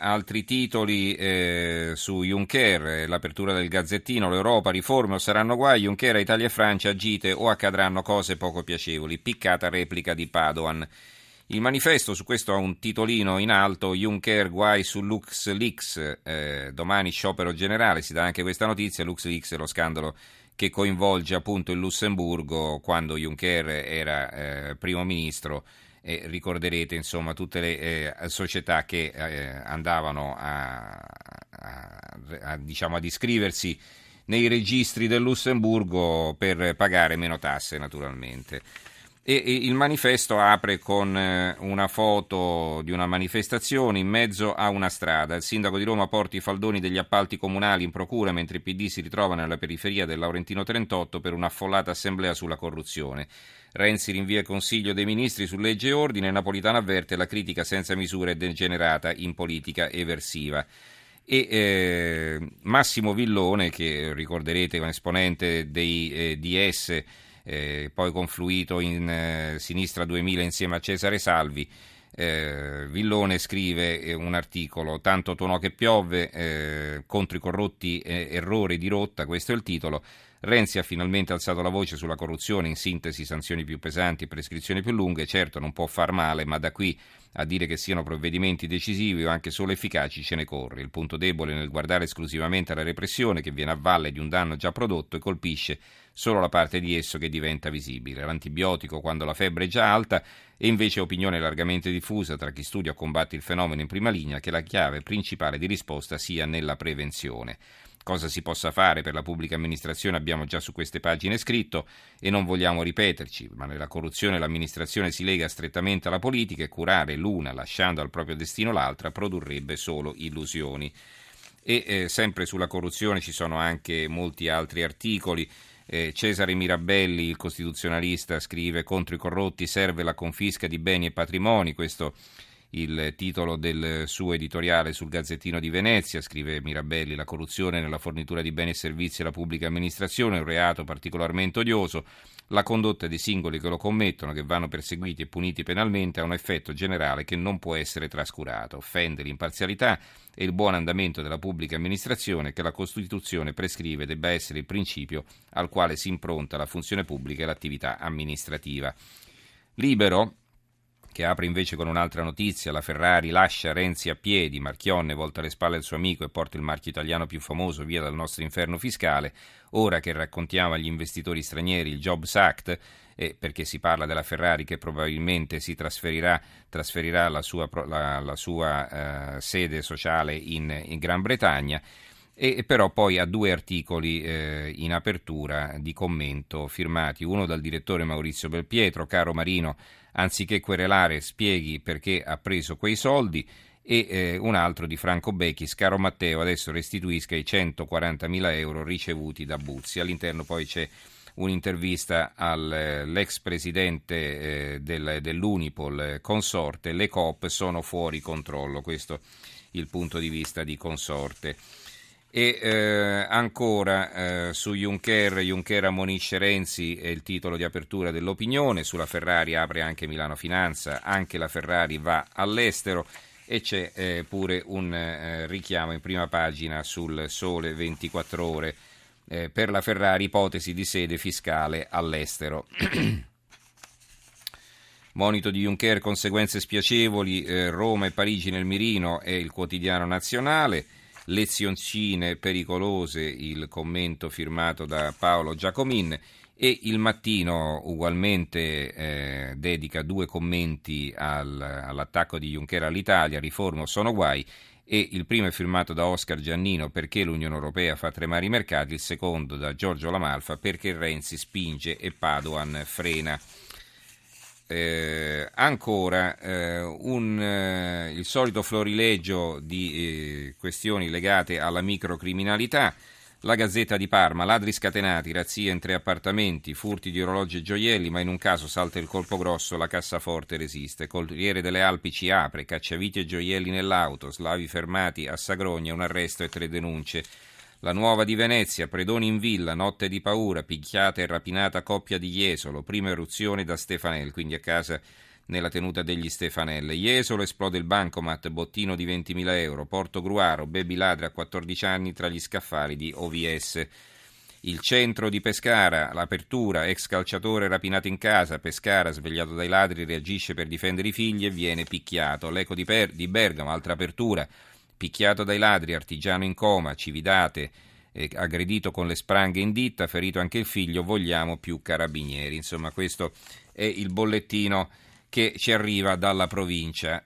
Altri titoli eh, su Juncker, l'apertura del Gazzettino, l'Europa, riforme o saranno guai, Juncker a Italia e Francia agite o accadranno cose poco piacevoli, piccata replica di Padoan. Il manifesto su questo ha un titolino in alto, Juncker guai su LuxLeaks, eh, domani sciopero generale, si dà anche questa notizia, LuxLeaks è lo scandalo che coinvolge appunto il Lussemburgo quando Juncker era eh, primo ministro e ricorderete insomma tutte le eh, società che eh, andavano a, a, a, diciamo, ad iscriversi nei registri del Lussemburgo per pagare meno tasse naturalmente. E, e il manifesto apre con eh, una foto di una manifestazione in mezzo a una strada. Il sindaco di Roma porta i faldoni degli appalti comunali in procura mentre il PD si ritrova nella periferia del Laurentino 38 per un'affollata assemblea sulla corruzione. Renzi rinvia il Consiglio dei Ministri su legge e ordine, Napolitano avverte la critica senza misura è degenerata in politica eversiva. E eh, Massimo Villone, che ricorderete è un esponente dei eh, DS, eh, poi confluito in eh, Sinistra 2000 insieme a Cesare Salvi, eh, Villone scrive eh, un articolo, tanto tonò che piove, eh, contro i corrotti eh, errori di rotta, questo è il titolo. Renzi ha finalmente alzato la voce sulla corruzione, in sintesi sanzioni più pesanti e prescrizioni più lunghe, certo non può far male, ma da qui a dire che siano provvedimenti decisivi o anche solo efficaci ce ne corre. Il punto debole nel guardare esclusivamente alla repressione che viene a valle di un danno già prodotto e colpisce solo la parte di esso che diventa visibile. L'antibiotico quando la febbre è già alta e invece opinione largamente diffusa tra chi studia o combatte il fenomeno in prima linea che la chiave principale di risposta sia nella prevenzione. Cosa si possa fare per la pubblica amministrazione abbiamo già su queste pagine scritto e non vogliamo ripeterci, ma nella corruzione l'amministrazione si lega strettamente alla politica e curare l'una lasciando al proprio destino l'altra produrrebbe solo illusioni. E eh, sempre sulla corruzione ci sono anche molti altri articoli. Eh, Cesare Mirabelli, il costituzionalista, scrive contro i corrotti serve la confisca di beni e patrimoni. Questo il titolo del suo editoriale sul Gazzettino di Venezia, scrive Mirabelli, la corruzione nella fornitura di beni e servizi alla pubblica amministrazione è un reato particolarmente odioso, la condotta dei singoli che lo commettono, che vanno perseguiti e puniti penalmente, ha un effetto generale che non può essere trascurato, offende l'imparzialità e il buon andamento della pubblica amministrazione che la Costituzione prescrive debba essere il principio al quale si impronta la funzione pubblica e l'attività amministrativa. Libero, che apre invece con un'altra notizia, la Ferrari lascia Renzi a piedi, Marchionne volta le spalle al suo amico e porta il marchio italiano più famoso via dal nostro inferno fiscale, ora che raccontiamo agli investitori stranieri il Jobs Act, eh, perché si parla della Ferrari che probabilmente si trasferirà, trasferirà la sua, la, la sua eh, sede sociale in, in Gran Bretagna, e però poi ha due articoli eh, in apertura di commento firmati, uno dal direttore Maurizio Belpietro, caro Marino, anziché querelare spieghi perché ha preso quei soldi, e eh, un altro di Franco Becchi, caro Matteo, adesso restituisca i 140.000 euro ricevuti da Buzzi. All'interno poi c'è un'intervista all'ex eh, presidente eh, del, dell'Unipol eh, consorte, le COP sono fuori controllo, questo è il punto di vista di consorte. E eh, ancora eh, su Juncker, Juncker ammonisce Renzi è il titolo di apertura dell'opinione, sulla Ferrari apre anche Milano Finanza, anche la Ferrari va all'estero e c'è eh, pure un eh, richiamo in prima pagina sul Sole 24 ore eh, per la Ferrari ipotesi di sede fiscale all'estero. Monito di Juncker, conseguenze spiacevoli, eh, Roma e Parigi nel mirino è il quotidiano nazionale lezioncine pericolose, il commento firmato da Paolo Giacomin. E il mattino ugualmente eh, dedica due commenti al, all'attacco di Juncker all'Italia, riformo sono guai. E il primo è firmato da Oscar Giannino perché l'Unione Europea fa tremare i mercati, il secondo da Giorgio Lamalfa perché Renzi spinge e Padoan frena. Eh, ancora eh, un, eh, il solito florileggio di eh, questioni legate alla microcriminalità. La Gazzetta di Parma, ladri scatenati, razzia in tre appartamenti, furti di orologi e gioielli, ma in un caso salta il colpo grosso, la cassaforte resiste. Corriere delle Alpi ci apre, cacciaviti e gioielli nell'auto, slavi fermati a Sagrogna, un arresto e tre denunce. La nuova di Venezia, Predoni in villa, notte di paura, picchiata e rapinata coppia di Jesolo, prima eruzione da Stefanel, quindi a casa nella tenuta degli Stefanelle. Jesolo esplode il bancomat, bottino di 20.000 euro. Porto Gruaro, baby ladra a 14 anni tra gli scaffali di OVS. Il centro di Pescara, l'apertura, ex calciatore rapinato in casa, Pescara svegliato dai ladri reagisce per difendere i figli e viene picchiato. L'eco di, per- di Bergamo, altra apertura, picchiato dai ladri, artigiano in coma, Cividate, eh, aggredito con le spranghe in ditta, ferito anche il figlio, vogliamo più carabinieri. Insomma, questo è il bollettino che ci arriva dalla provincia